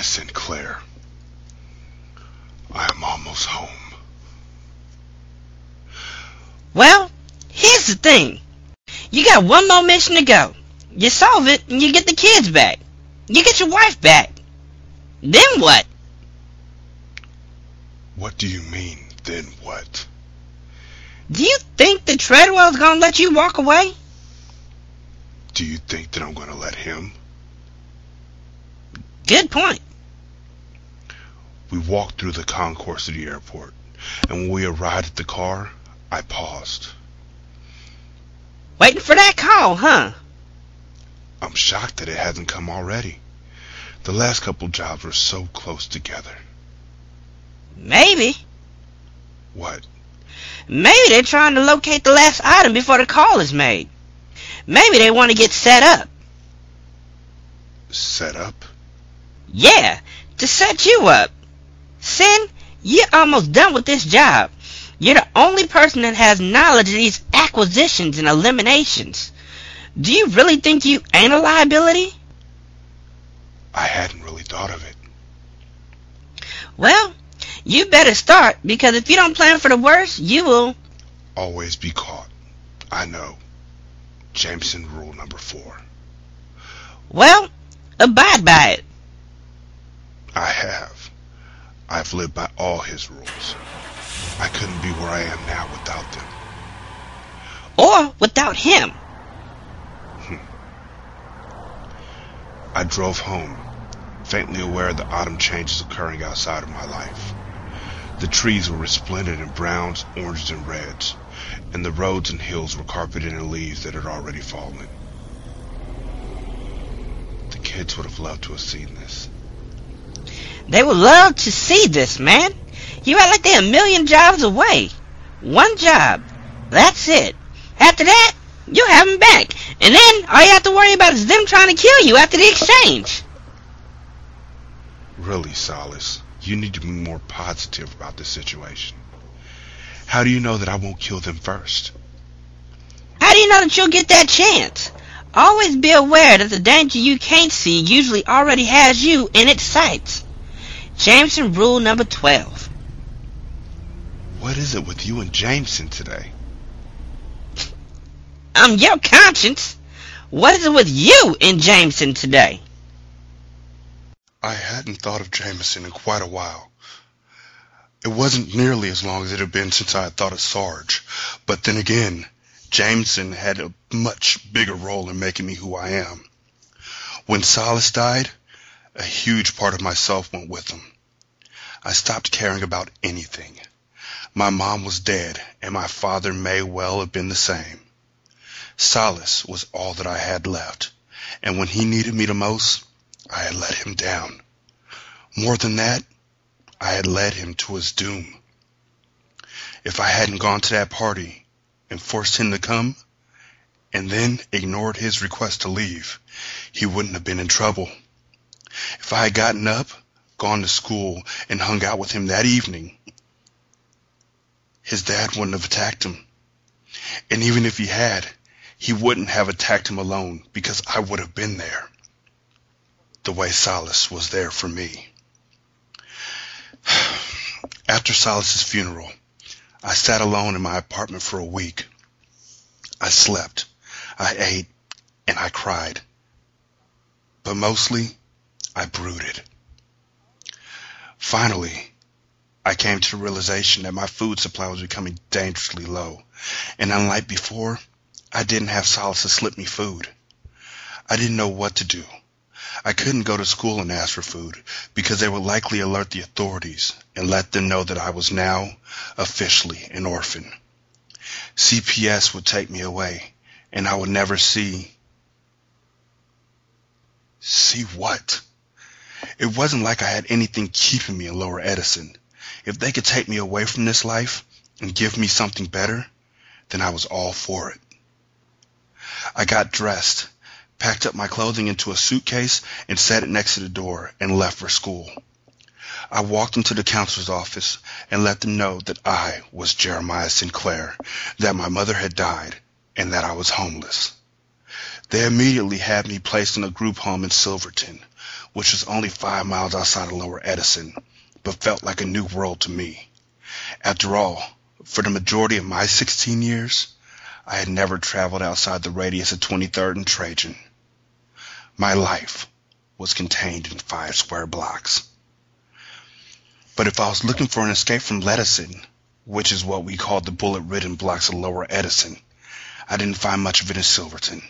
Jeremiah Sinclair. I am almost home. Well, here's the thing. You got one more mission to go. You solve it and you get the kids back. You get your wife back. Then what? What do you mean, then what? Do you think that Treadwell's gonna let you walk away? Do you think that I'm going to let him? Good point. We walked through the concourse of the airport, and when we arrived at the car, I paused. Waiting for that call, huh? I'm shocked that it hasn't come already. The last couple jobs were so close together. Maybe. What? Maybe they're trying to locate the last item before the call is made. Maybe they want to get set up. Set up? Yeah, to set you up. Sin, you're almost done with this job. You're the only person that has knowledge of these acquisitions and eliminations. Do you really think you ain't a liability? I hadn't really thought of it. Well, you better start because if you don't plan for the worst, you will always be caught. I know. Jameson rule number four. Well, abide by it. I have. I've lived by all his rules. I couldn't be where I am now without them. Or without him. Hmm. I drove home, faintly aware of the autumn changes occurring outside of my life. The trees were resplendent in browns, oranges, and reds, and the roads and hills were carpeted in leaves that had already fallen. The kids would have loved to have seen this. They would love to see this, man. You act like they're a million jobs away. One job. That's it. After that, you have them back. And then all you have to worry about is them trying to kill you after the exchange. Really, Solace, you need to be more positive about this situation. How do you know that I won't kill them first? How do you know that you'll get that chance? Always be aware that the danger you can't see usually already has you in its sights. Jameson rule number 12. What is it with you and Jameson today? I'm your conscience. What is it with you and Jameson today? I hadn't thought of Jameson in quite a while. It wasn't nearly as long as it had been since I had thought of Sarge. But then again, Jameson had a much bigger role in making me who I am. When Solace died, a huge part of myself went with him. I stopped caring about anything. My mom was dead, and my father may well have been the same. Solace was all that I had left, and when he needed me the most, I had let him down. More than that, I had led him to his doom. If I hadn't gone to that party and forced him to come, and then ignored his request to leave, he wouldn't have been in trouble. If I had gotten up, gone to school, and hung out with him that evening, his dad wouldn't have attacked him. And even if he had, he wouldn't have attacked him alone because I would have been there. The way Solace was there for me. After Solace's funeral, I sat alone in my apartment for a week. I slept, I ate, and I cried. But mostly, I brooded. Finally, I came to the realization that my food supply was becoming dangerously low, and unlike before, I didn't have Solace to slip me food. I didn't know what to do. I couldn't go to school and ask for food because they would likely alert the authorities and let them know that I was now officially an orphan. CPS would take me away and I would never see. See what? It wasn't like I had anything keeping me in Lower Edison. If they could take me away from this life and give me something better, then I was all for it. I got dressed packed up my clothing into a suitcase and set it next to the door and left for school. I walked into the counselor's office and let them know that I was Jeremiah Sinclair, that my mother had died, and that I was homeless. They immediately had me placed in a group home in Silverton, which was only five miles outside of Lower Edison, but felt like a new world to me. After all, for the majority of my 16 years, I had never traveled outside the radius of 23rd and Trajan. My life was contained in five square blocks. But if I was looking for an escape from Ledison, which is what we called the bullet-ridden blocks of Lower Edison, I didn't find much of it in Silverton.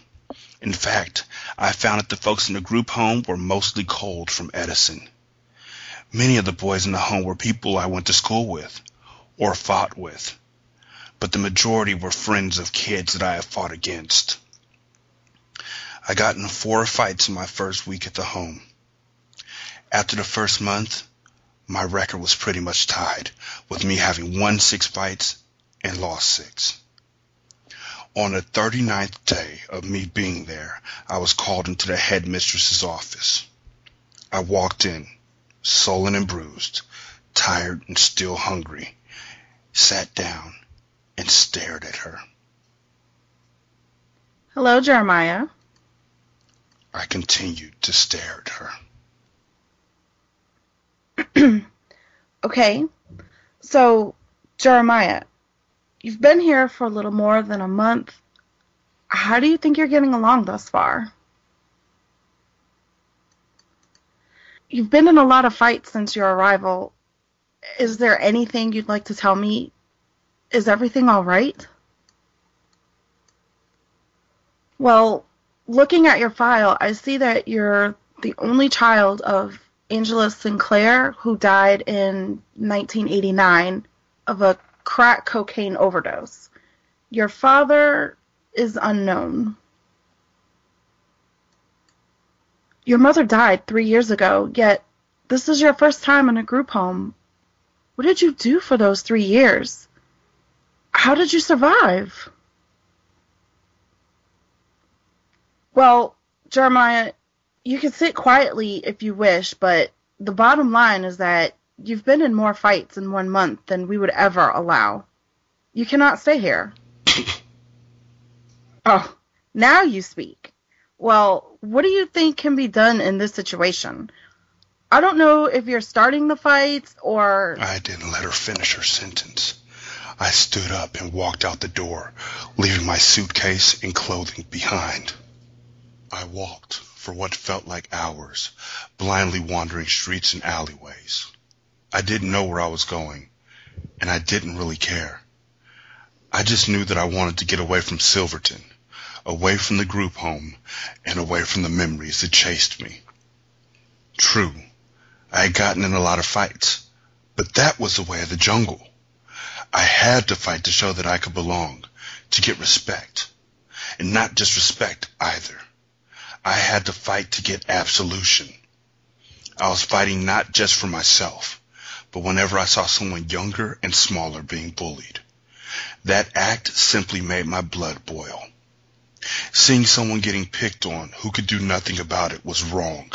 In fact, I found that the folks in the group home were mostly cold from Edison. Many of the boys in the home were people I went to school with or fought with, but the majority were friends of kids that I had fought against. I got in four fights in my first week at the home. After the first month, my record was pretty much tied, with me having won six fights and lost six. On the 39th day of me being there, I was called into the headmistress's office. I walked in, sullen and bruised, tired and still hungry, sat down, and stared at her. Hello, Jeremiah. I continued to stare at her. okay, so, Jeremiah, You've been here for a little more than a month. How do you think you're getting along thus far? You've been in a lot of fights since your arrival. Is there anything you'd like to tell me? Is everything all right? Well, looking at your file, I see that you're the only child of Angela Sinclair, who died in 1989 of a crack cocaine overdose. Your father is unknown. Your mother died three years ago, yet this is your first time in a group home. What did you do for those three years? How did you survive? Well, Jeremiah, you can sit quietly if you wish, but the bottom line is that You've been in more fights in one month than we would ever allow. You cannot stay here. oh, now you speak. Well, what do you think can be done in this situation? I don't know if you're starting the fights or. I didn't let her finish her sentence. I stood up and walked out the door, leaving my suitcase and clothing behind. I walked for what felt like hours, blindly wandering streets and alleyways. I didn't know where I was going, and I didn't really care. I just knew that I wanted to get away from Silverton, away from the group home, and away from the memories that chased me. True, I had gotten in a lot of fights, but that was the way of the jungle. I had to fight to show that I could belong, to get respect. And not just respect either. I had to fight to get absolution. I was fighting not just for myself, but whenever I saw someone younger and smaller being bullied. That act simply made my blood boil. Seeing someone getting picked on who could do nothing about it was wrong.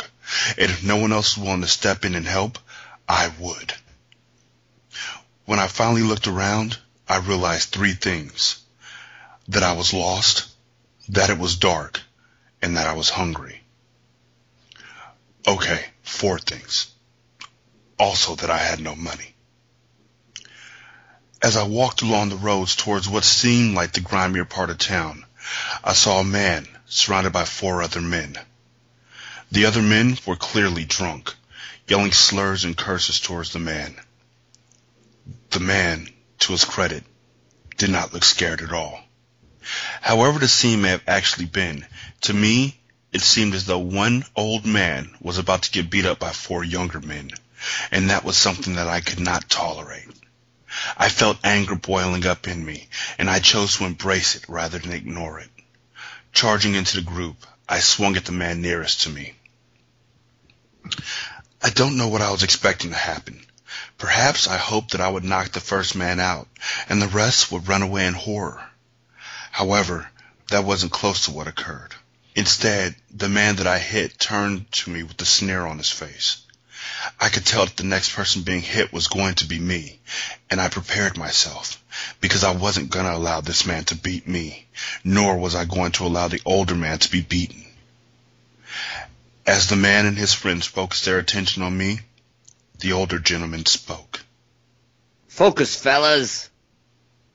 And if no one else was willing to step in and help, I would. When I finally looked around, I realized three things. That I was lost, that it was dark, and that I was hungry. Okay, four things also that I had no money. As I walked along the roads towards what seemed like the grimier part of town, I saw a man surrounded by four other men. The other men were clearly drunk, yelling slurs and curses towards the man. The man, to his credit, did not look scared at all. However the scene may have actually been, to me, it seemed as though one old man was about to get beat up by four younger men and that was something that I could not tolerate. I felt anger boiling up in me, and I chose to embrace it rather than ignore it. Charging into the group, I swung at the man nearest to me. I don't know what I was expecting to happen. Perhaps I hoped that I would knock the first man out, and the rest would run away in horror. However, that wasn't close to what occurred. Instead, the man that I hit turned to me with a sneer on his face. I could tell that the next person being hit was going to be me, and I prepared myself, because I wasn't going to allow this man to beat me, nor was I going to allow the older man to be beaten. As the man and his friends focused their attention on me, the older gentleman spoke. Focus, fellas.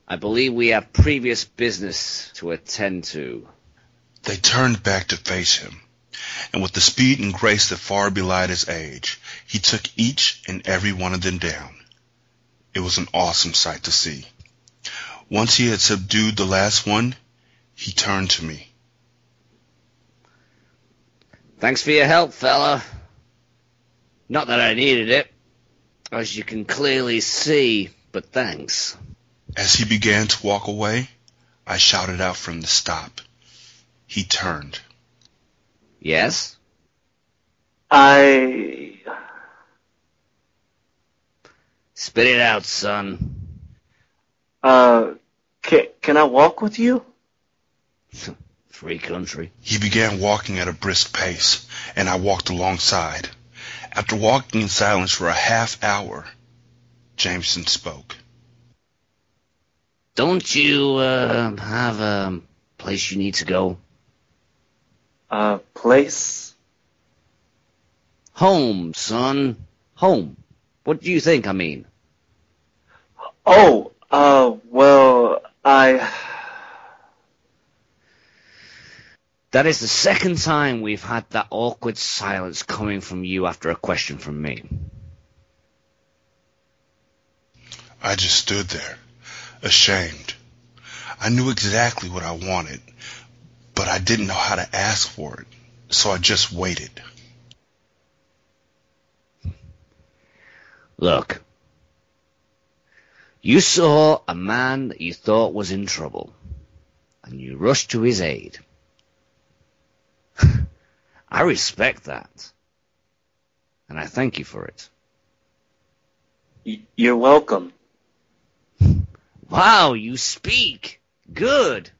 I believe we have previous business to attend to. They turned back to face him, and with the speed and grace that far belied his age, he took each and every one of them down. It was an awesome sight to see. Once he had subdued the last one, he turned to me. Thanks for your help, fella. Not that I needed it, as you can clearly see, but thanks. As he began to walk away, I shouted out from the stop. He turned. Yes? I. Spit it out, son. Uh, can, can I walk with you? Free country. He began walking at a brisk pace, and I walked alongside. After walking in silence for a half hour, Jameson spoke. Don't you, uh, have a place you need to go? A place? Home, son. Home. What do you think I mean? Oh, uh, well, I. That is the second time we've had that awkward silence coming from you after a question from me. I just stood there, ashamed. I knew exactly what I wanted, but I didn't know how to ask for it, so I just waited. Look. You saw a man that you thought was in trouble, and you rushed to his aid. I respect that. And I thank you for it. You're welcome. Wow, you speak. Good.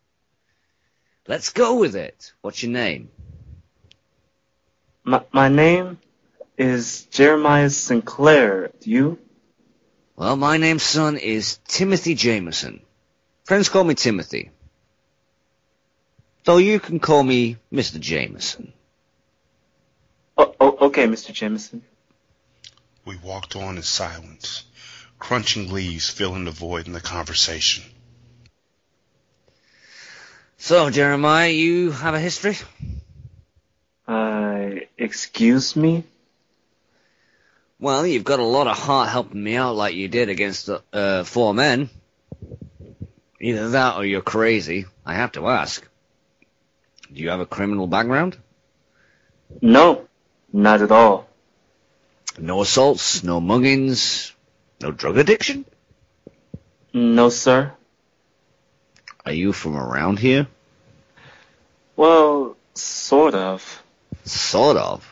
Let's go with it. What's your name? My, my name is Jeremiah Sinclair. Do You? Well, my name, son, is Timothy Jameson. Friends call me Timothy. Though you can call me Mr. Jameson. Oh, oh, okay, Mr. Jameson. We walked on in silence, crunching leaves filling the void in the conversation. So, Jeremiah, you have a history? Uh, excuse me? Well, you've got a lot of heart helping me out like you did against uh, four men. Either that or you're crazy. I have to ask. Do you have a criminal background? No, not at all. No assaults, no muggings, no drug addiction? No, sir. Are you from around here? Well, sort of. Sort of.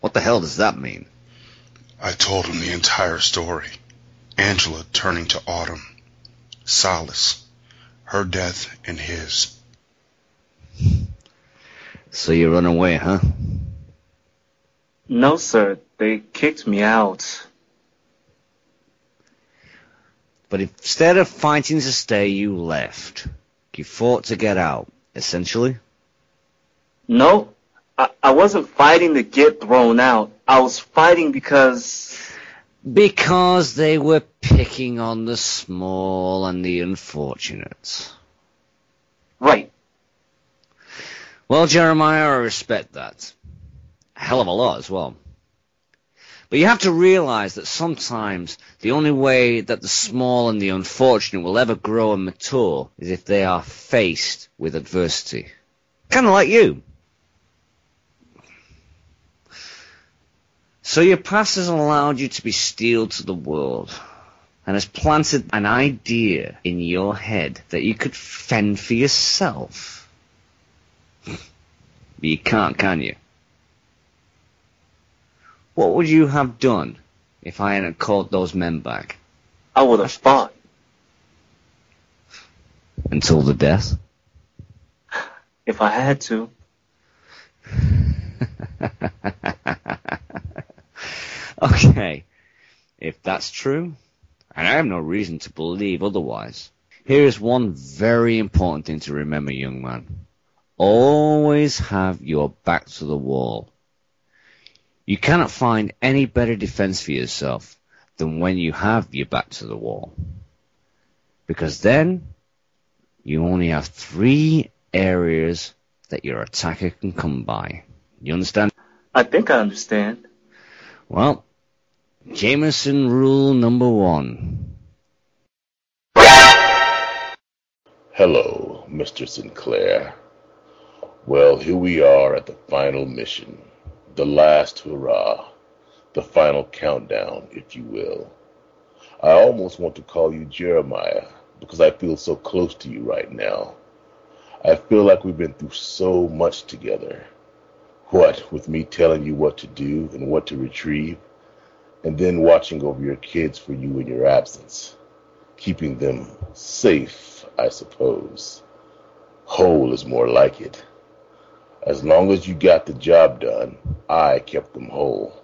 What the hell does that mean? I told him the entire story. Angela turning to Autumn. Solace, Her death and his. So you run away, huh? No, sir. They kicked me out. But instead of fighting to stay, you left. You fought to get out, essentially. No, I, I wasn't fighting to get thrown out. I was fighting because. Because they were picking on the small and the unfortunate. Right. Well, Jeremiah, I respect that. A hell of a lot as well. But you have to realize that sometimes the only way that the small and the unfortunate will ever grow and mature is if they are faced with adversity. Kind of like you. So your past has allowed you to be steel to the world and has planted an idea in your head that you could fend for yourself. but you can't, can you? What would you have done if I hadn't called those men back? I would have fought. Until the death? If I had to. okay. If that's true, and I have no reason to believe otherwise, here is one very important thing to remember, young man. Always have your back to the wall. You cannot find any better defense for yourself than when you have your back to the wall. Because then you only have three areas that your attacker can come by. You understand? I think I understand. Well, Jameson rule number one. Hello, Mr. Sinclair. Well, here we are at the final mission. The last hurrah. The final countdown, if you will. I almost want to call you Jeremiah because I feel so close to you right now. I feel like we've been through so much together. What, with me telling you what to do and what to retrieve, and then watching over your kids for you in your absence, keeping them safe, I suppose. Whole is more like it. As long as you got the job done, I kept them whole.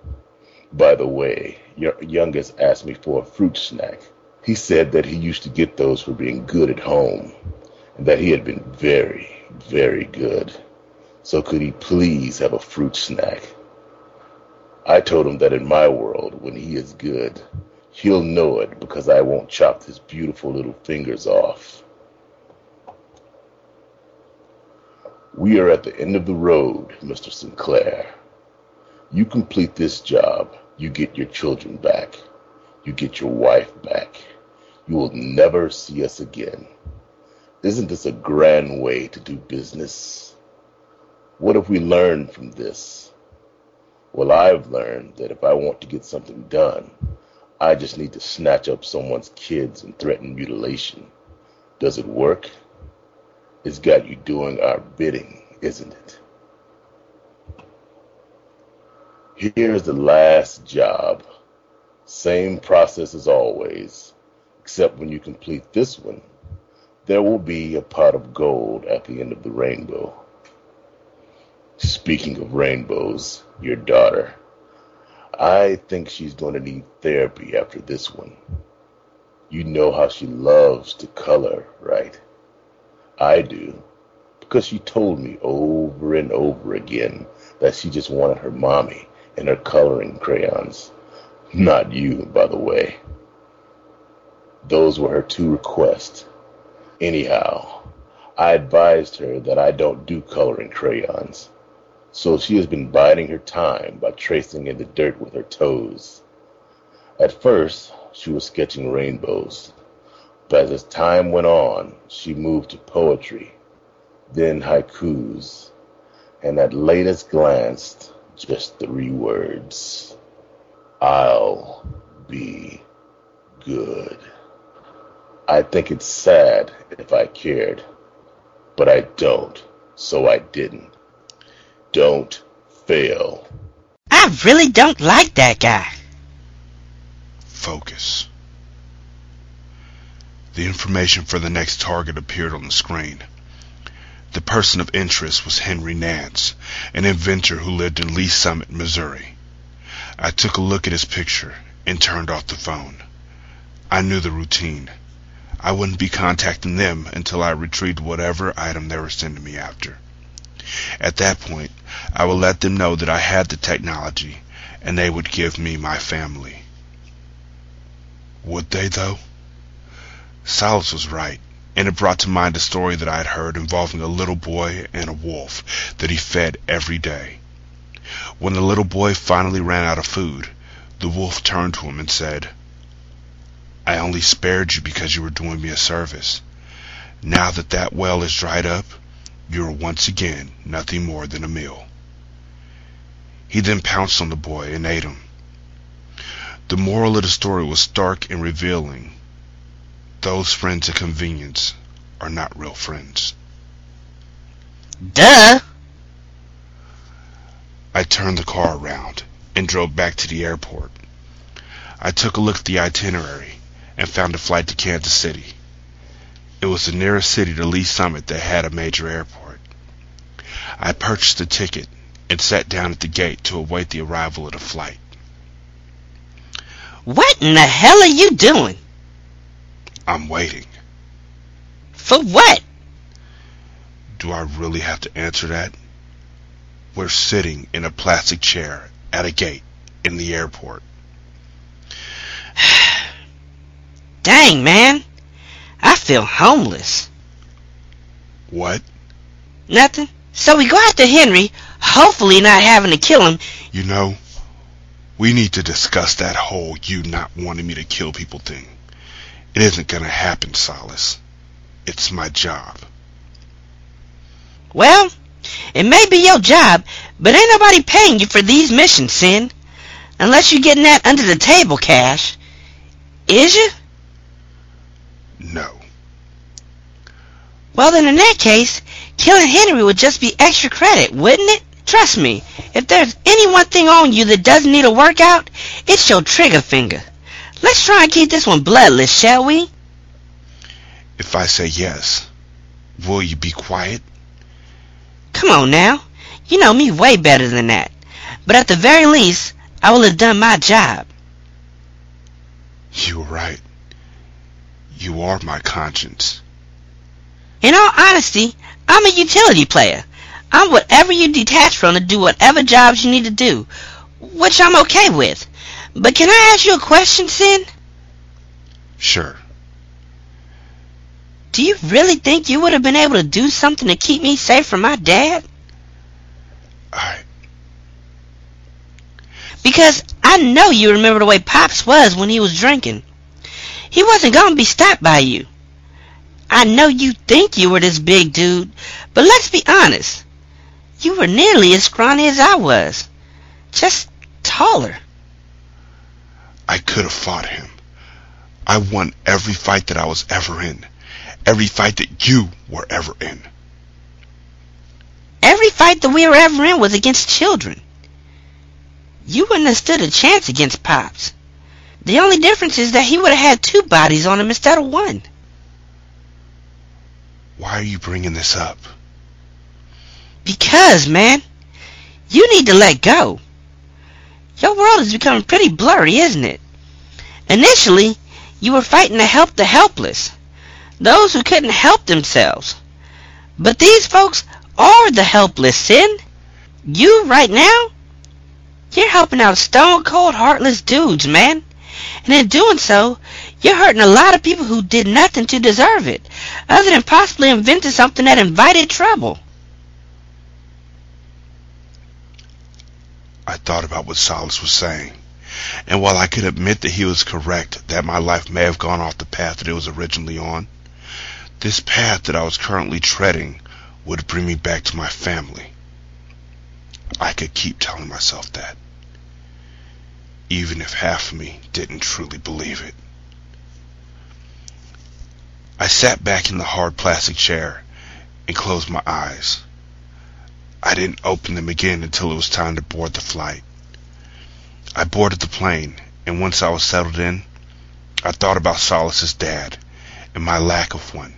By the way, your youngest asked me for a fruit snack. He said that he used to get those for being good at home, and that he had been very, very good. So could he please have a fruit snack? I told him that in my world, when he is good, he'll know it because I won't chop his beautiful little fingers off. We are at the end of the road, Mr. Sinclair. You complete this job, you get your children back. You get your wife back. You will never see us again. Isn't this a grand way to do business? What have we learned from this? Well, I've learned that if I want to get something done, I just need to snatch up someone's kids and threaten mutilation. Does it work? It's got you doing our bidding, isn't it? Here's the last job. Same process as always, except when you complete this one, there will be a pot of gold at the end of the rainbow. Speaking of rainbows, your daughter. I think she's going to need therapy after this one. You know how she loves to color, right? I do, because she told me over and over again that she just wanted her mommy and her coloring crayons. Not you, by the way. Those were her two requests. Anyhow, I advised her that I don't do coloring crayons. So she has been biding her time by tracing in the dirt with her toes. At first, she was sketching rainbows, but as time went on, she moved to poetry, then haikus, and at latest glanced, just three words. I'll be good. I think it's sad if I cared, but I don't, so I didn't. Don't fail. I really don't like that guy. Focus. The information for the next target appeared on the screen. The person of interest was Henry Nance, an inventor who lived in Lee Summit, Missouri. I took a look at his picture and turned off the phone. I knew the routine. I wouldn't be contacting them until I retrieved whatever item they were sending me after. At that point, I would let them know that I had the technology and they would give me my family. Would they, though? Solace was right, and it brought to mind a story that I had heard involving a little boy and a wolf that he fed every day. When the little boy finally ran out of food, the wolf turned to him and said, I only spared you because you were doing me a service. Now that that well is dried up, you are once again nothing more than a meal. He then pounced on the boy and ate him. The moral of the story was stark and revealing. Those friends of convenience are not real friends. Duh! I turned the car around and drove back to the airport. I took a look at the itinerary and found a flight to Kansas City. It was the nearest city to Lee Summit that had a major airport. I purchased a ticket and sat down at the gate to await the arrival of the flight. What in the hell are you doing? I'm waiting. For what? Do I really have to answer that? We're sitting in a plastic chair at a gate in the airport. Dang, man. I feel homeless. What? Nothing. So we go after Henry, hopefully not having to kill him. You know, we need to discuss that whole you not wanting me to kill people thing. It isn't gonna happen, Solace. It's my job. Well, it may be your job, but ain't nobody paying you for these missions, Sin. Unless you're getting that under the table cash. Is you? No. Well, then in that case, killing Henry would just be extra credit, wouldn't it? Trust me, if there's any one thing on you that doesn't need a workout, it's your trigger finger. Let's try and keep this one bloodless, shall we? If I say yes, will you be quiet? Come on now. You know me way better than that. But at the very least, I will have done my job. You're right. You are my conscience. In all honesty, I'm a utility player. I'm whatever you detach from to do whatever jobs you need to do, which I'm okay with. But can I ask you a question, Sin? Sure. Do you really think you would have been able to do something to keep me safe from my dad? I Because I know you remember the way Pops was when he was drinking. He wasn't going to be stopped by you. I know you think you were this big dude, but let's be honest. You were nearly as scrawny as I was. Just taller. I could have fought him. I won every fight that I was ever in. Every fight that you were ever in. Every fight that we were ever in was against children. You wouldn't have stood a chance against Pops. The only difference is that he would have had two bodies on him instead of one. Why are you bringing this up? Because, man, you need to let go. Your world is becoming pretty blurry, isn't it? Initially, you were fighting to help the helpless, those who couldn't help themselves. But these folks are the helpless, Sin. You, right now, you're helping out stone cold heartless dudes, man. And in doing so, you're hurting a lot of people who did nothing to deserve it, other than possibly inventing something that invited trouble. I thought about what Solace was saying. And while I could admit that he was correct, that my life may have gone off the path that it was originally on, this path that I was currently treading would bring me back to my family. I could keep telling myself that, even if half of me didn't truly believe it. I sat back in the hard plastic chair and closed my eyes. I didn't open them again until it was time to board the flight. I boarded the plane, and once I was settled in, I thought about Solace's dad and my lack of one.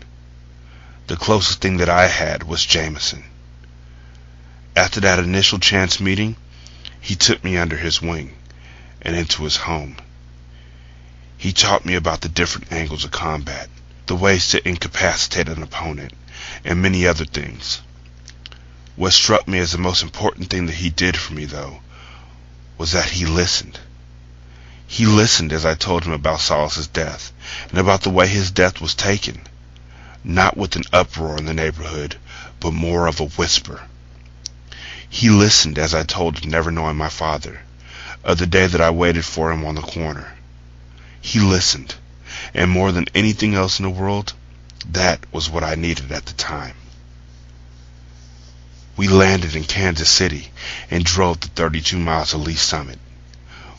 The closest thing that I had was Jameson. After that initial chance meeting, he took me under his wing and into his home. He taught me about the different angles of combat, the ways to incapacitate an opponent, and many other things. What struck me as the most important thing that he did for me, though, was that he listened. He listened as I told him about Solace's death and about the way his death was taken, not with an uproar in the neighborhood, but more of a whisper. He listened as I told him, never knowing my father, of the day that I waited for him on the corner. He listened, and more than anything else in the world, that was what I needed at the time. We landed in Kansas City and drove the 32 miles to Lee Summit.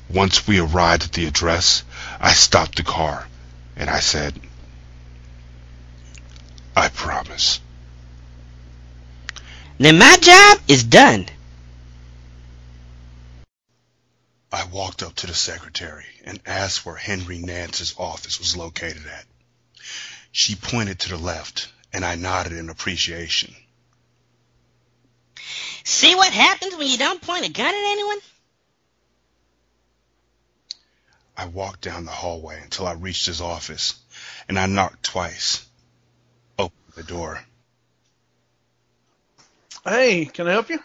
Once we arrived at the address, I stopped the car and I said, I promise. Then my job is done. I walked up to the secretary and asked where Henry Nance's office was located at. She pointed to the left, and I nodded in appreciation. See what happens when you don't point a gun at anyone? I walked down the hallway until I reached his office, and I knocked twice. Opened the door. Hey, can I help you?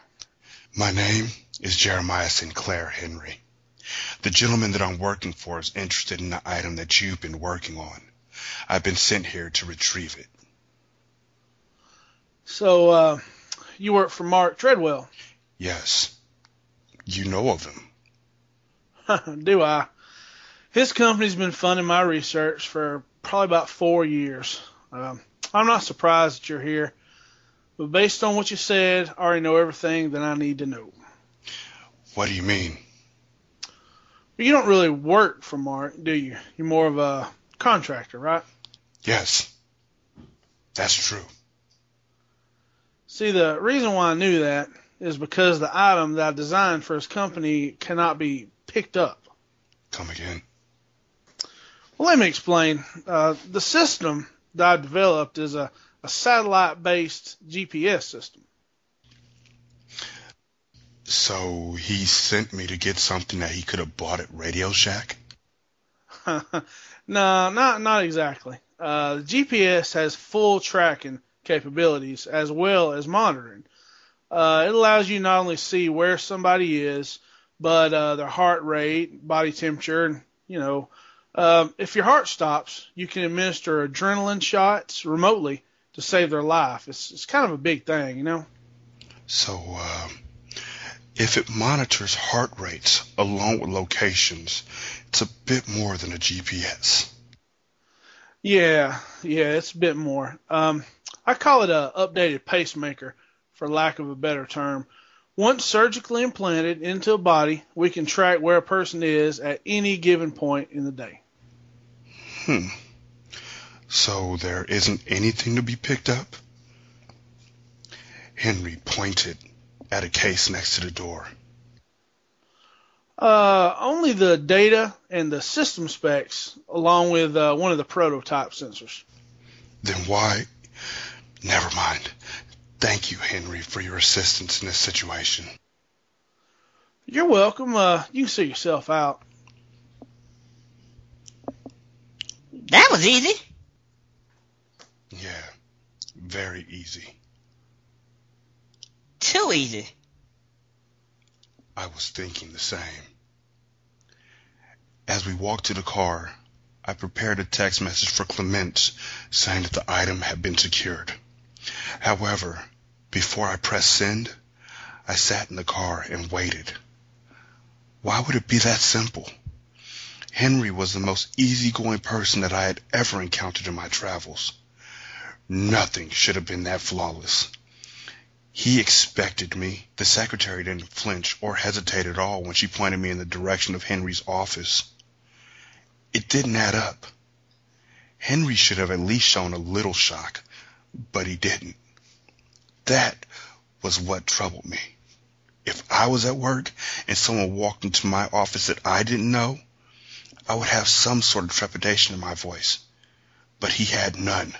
My name is Jeremiah Sinclair, Henry. The gentleman that I'm working for is interested in the item that you've been working on. I've been sent here to retrieve it. So, uh, you work for Mark Treadwell? Yes. You know of him. Do I? His company's been funding my research for probably about four years. Um, I'm not surprised that you're here, but based on what you said, I already know everything that I need to know. What do you mean? You don't really work for Mark, do you? You're more of a contractor, right? Yes. That's true. See, the reason why I knew that is because the item that I designed for his company cannot be picked up. Come again. Well, let me explain. Uh, the system that I developed is a, a satellite based GPS system. So he sent me to get something that he could have bought at Radio Shack? no, not not exactly. Uh, the GPS has full tracking capabilities as well as monitoring. Uh, it allows you not only see where somebody is, but uh, their heart rate, body temperature, and you know, um, if your heart stops, you can administer adrenaline shots remotely to save their life. It's it's kind of a big thing, you know. So, um, if it monitors heart rates along with locations, it's a bit more than a GPS. Yeah, yeah, it's a bit more. Um, I call it a updated pacemaker, for lack of a better term. Once surgically implanted into a body, we can track where a person is at any given point in the day. Hmm. So there isn't anything to be picked up? Henry pointed at a case next to the door. Uh, only the data and the system specs, along with uh, one of the prototype sensors. Then why? Never mind. Thank you, Henry, for your assistance in this situation. You're welcome. Uh, you can see yourself out. That was easy. Yeah, very easy. Too easy. I was thinking the same. As we walked to the car, I prepared a text message for Clement saying that the item had been secured. However, before I pressed send, I sat in the car and waited. Why would it be that simple? Henry was the most easygoing person that I had ever encountered in my travels. Nothing should have been that flawless. He expected me. The secretary didn't flinch or hesitate at all when she pointed me in the direction of Henry's office. It didn't add up. Henry should have at least shown a little shock, but he didn't. That was what troubled me. If I was at work and someone walked into my office that I didn't know, I would have some sort of trepidation in my voice. But he had none.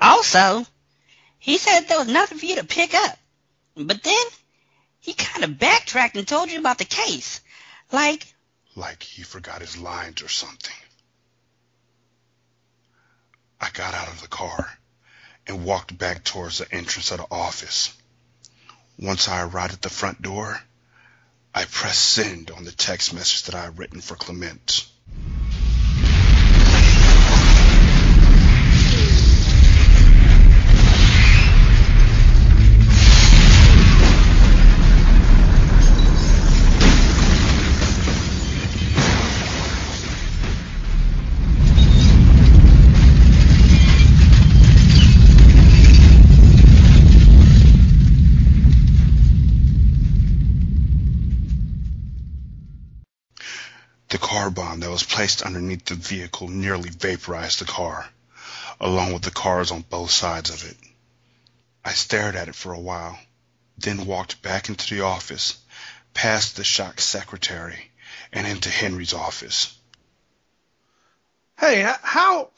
Also, he said there was nothing for you to pick up. But then he kind of backtracked and told you about the case. Like, Like he forgot his lines or something. I got out of the car and walked back towards the entrance of the office. Once I arrived at the front door, I pressed send on the text message that I had written for Clement. The car bomb that was placed underneath the vehicle nearly vaporized the car, along with the cars on both sides of it. I stared at it for a while, then walked back into the office, past the shocked secretary, and into Henry's office. Hey, how?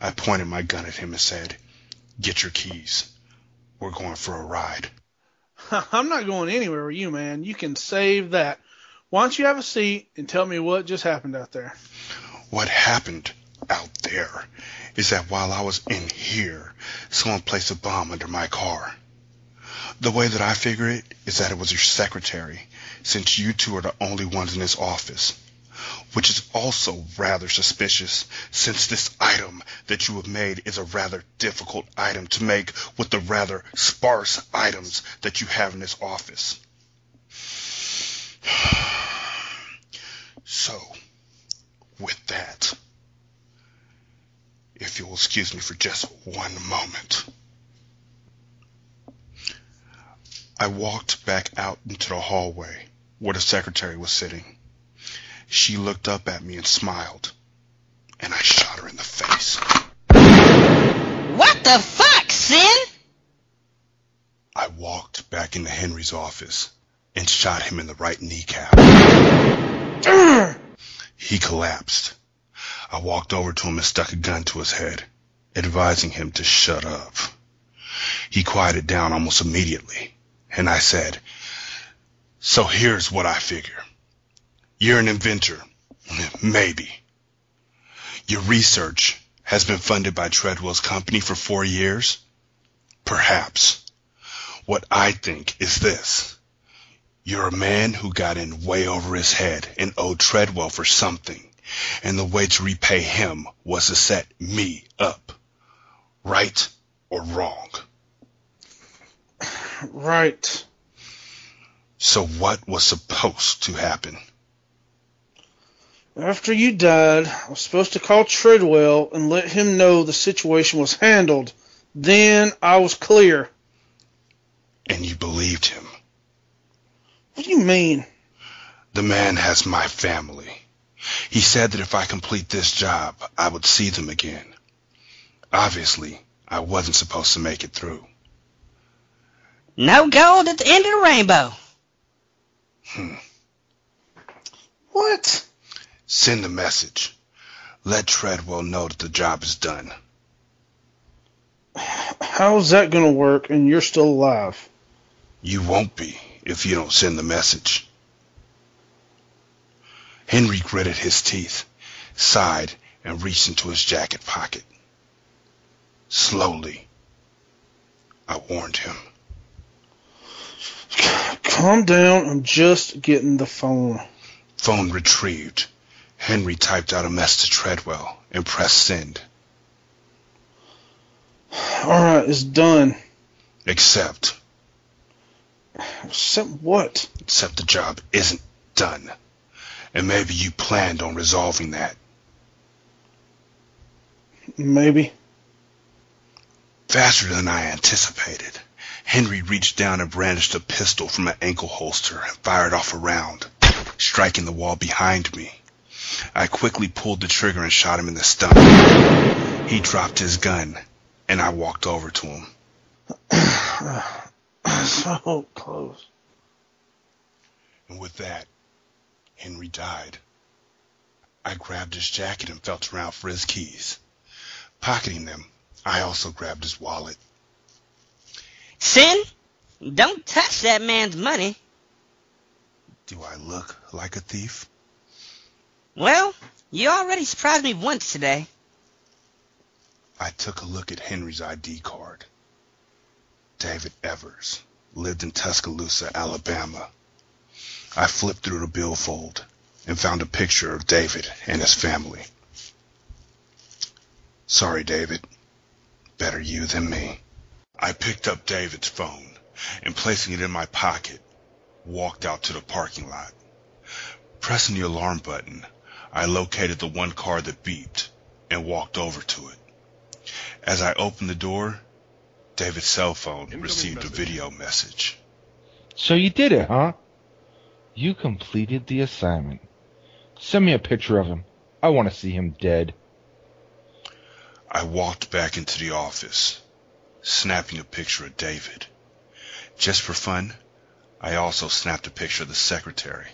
I pointed my gun at him and said, Get your keys. We're going for a ride. I'm not going anywhere with you, man. You can save that. Why don't you have a seat and tell me what just happened out there? What happened out there is that while I was in here, someone placed a bomb under my car. The way that I figure it is that it was your secretary, since you two are the only ones in this office. Which is also rather suspicious, since this item that you have made is a rather difficult item to make with the rather sparse items that you have in this office. So, with that, if you'll excuse me for just one moment. I walked back out into the hallway where the secretary was sitting. She looked up at me and smiled, and I shot her in the face. What the fuck, Sin? I walked back into Henry's office and shot him in the right kneecap. he collapsed. I walked over to him and stuck a gun to his head, advising him to shut up. He quieted down almost immediately, and I said, So here's what I figure. You're an inventor. Maybe. Your research has been funded by Treadwell's company for four years? Perhaps. What I think is this. You're a man who got in way over his head and owed Treadwell for something and the way to repay him was to set me up. Right or wrong? Right. So what was supposed to happen? After you died, I was supposed to call Treadwell and let him know the situation was handled. Then I was clear. And you believed him? What do you mean? The man has my family. He said that if I complete this job, I would see them again. Obviously, I wasn't supposed to make it through. No gold at the end of the rainbow. Hmm. What? Send a message. Let Treadwell know that the job is done. How's that going to work and you're still alive? You won't be if you don't send the message. Henry gritted his teeth, sighed, and reached into his jacket pocket. Slowly, I warned him. Calm down. I'm just getting the phone. Phone retrieved. Henry typed out a message to Treadwell and pressed send. Alright, it's done. Except. Except what? Except the job isn't done. And maybe you planned on resolving that. Maybe. Faster than I anticipated, Henry reached down and brandished a pistol from an ankle holster and fired off a round, striking the wall behind me. I quickly pulled the trigger and shot him in the stomach. He dropped his gun, and I walked over to him. so close. And with that, Henry died. I grabbed his jacket and felt around for his keys. Pocketing them, I also grabbed his wallet. Sin, don't touch that man's money. Do I look like a thief? Well, you already surprised me once today. I took a look at Henry's ID card. David Evers lived in Tuscaloosa, Alabama. I flipped through the billfold and found a picture of David and his family. Sorry, David. Better you than me. I picked up David's phone and placing it in my pocket, walked out to the parking lot. Pressing the alarm button, I located the one car that beeped and walked over to it. As I opened the door, David's cell phone received a video message. So you did it, huh? You completed the assignment. Send me a picture of him. I want to see him dead. I walked back into the office, snapping a picture of David. Just for fun, I also snapped a picture of the secretary.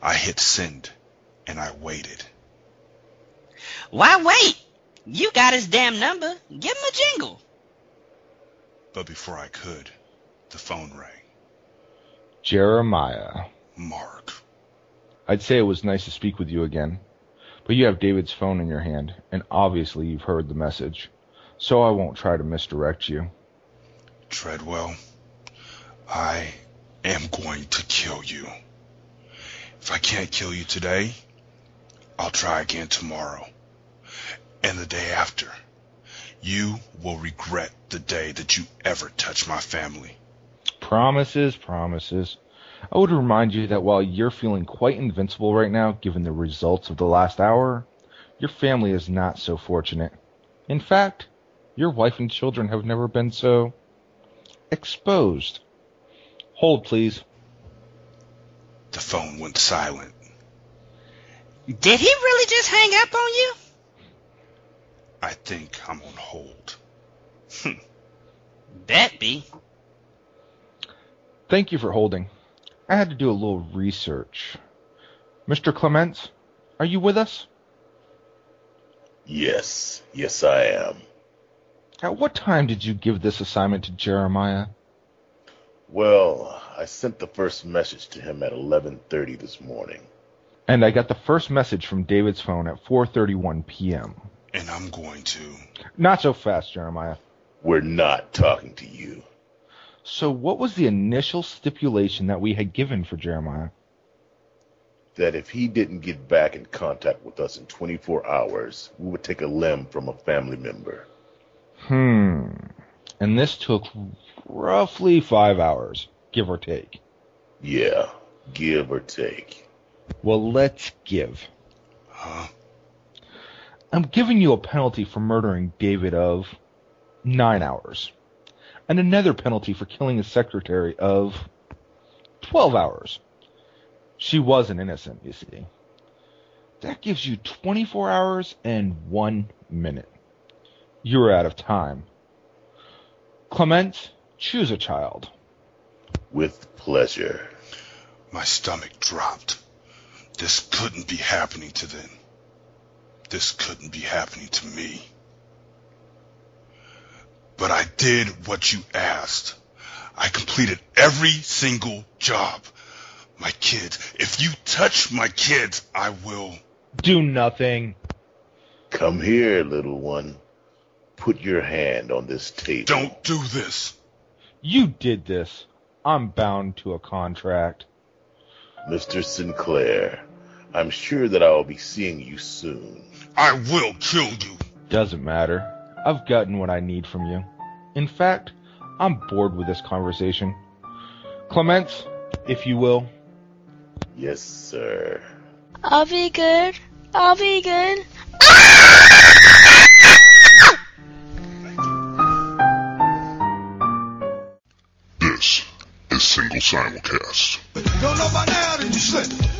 I hit send, and I waited. Why wait? You got his damn number. Give him a jingle. But before I could, the phone rang. Jeremiah. Mark. I'd say it was nice to speak with you again, but you have David's phone in your hand, and obviously you've heard the message, so I won't try to misdirect you. Treadwell, I am going to kill you. If I can't kill you today, I'll try again tomorrow. And the day after. You will regret the day that you ever touch my family. Promises, promises. I would remind you that while you're feeling quite invincible right now, given the results of the last hour, your family is not so fortunate. In fact, your wife and children have never been so exposed. Hold, please. The phone went silent. Did he really just hang up on you? I think I'm on hold. Bet be. Thank you for holding. I had to do a little research. Mr. Clements, are you with us? Yes, yes I am. At what time did you give this assignment to Jeremiah? Well, I sent the first message to him at 11:30 this morning. And I got the first message from David's phone at 4:31 p.m. And I'm going to. Not so fast, Jeremiah. We're not talking to you. So what was the initial stipulation that we had given for Jeremiah? That if he didn't get back in contact with us in 24 hours, we would take a limb from a family member. Hmm. And this took roughly five hours, give or take. Yeah, give or take. Well, let's give. Huh? I'm giving you a penalty for murdering David of nine hours, and another penalty for killing his secretary of 12 hours. She wasn't innocent, you see. That gives you 24 hours and one minute. You're out of time. Clement, choose a child. With pleasure. My stomach dropped. This couldn't be happening to them. This couldn't be happening to me. But I did what you asked. I completed every single job. My kids, if you touch my kids, I will. Do nothing. Come here, little one. Put your hand on this table. Don't do this. You did this. I'm bound to a contract. Mr. Sinclair, I'm sure that I will be seeing you soon. I will kill you. Doesn't matter. I've gotten what I need from you. In fact, I'm bored with this conversation. Clements, if you will. Yes, sir. I'll be good. I'll be good. This is Single Simulcast.